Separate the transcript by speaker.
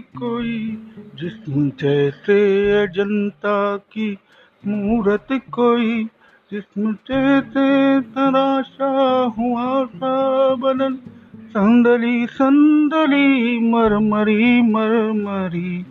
Speaker 1: कोई जिस्म जैसे अजंता की मूरत कोई जिसम जैसे तराशा हुआ सा बदन संदली संदली मरमरी मरमरी।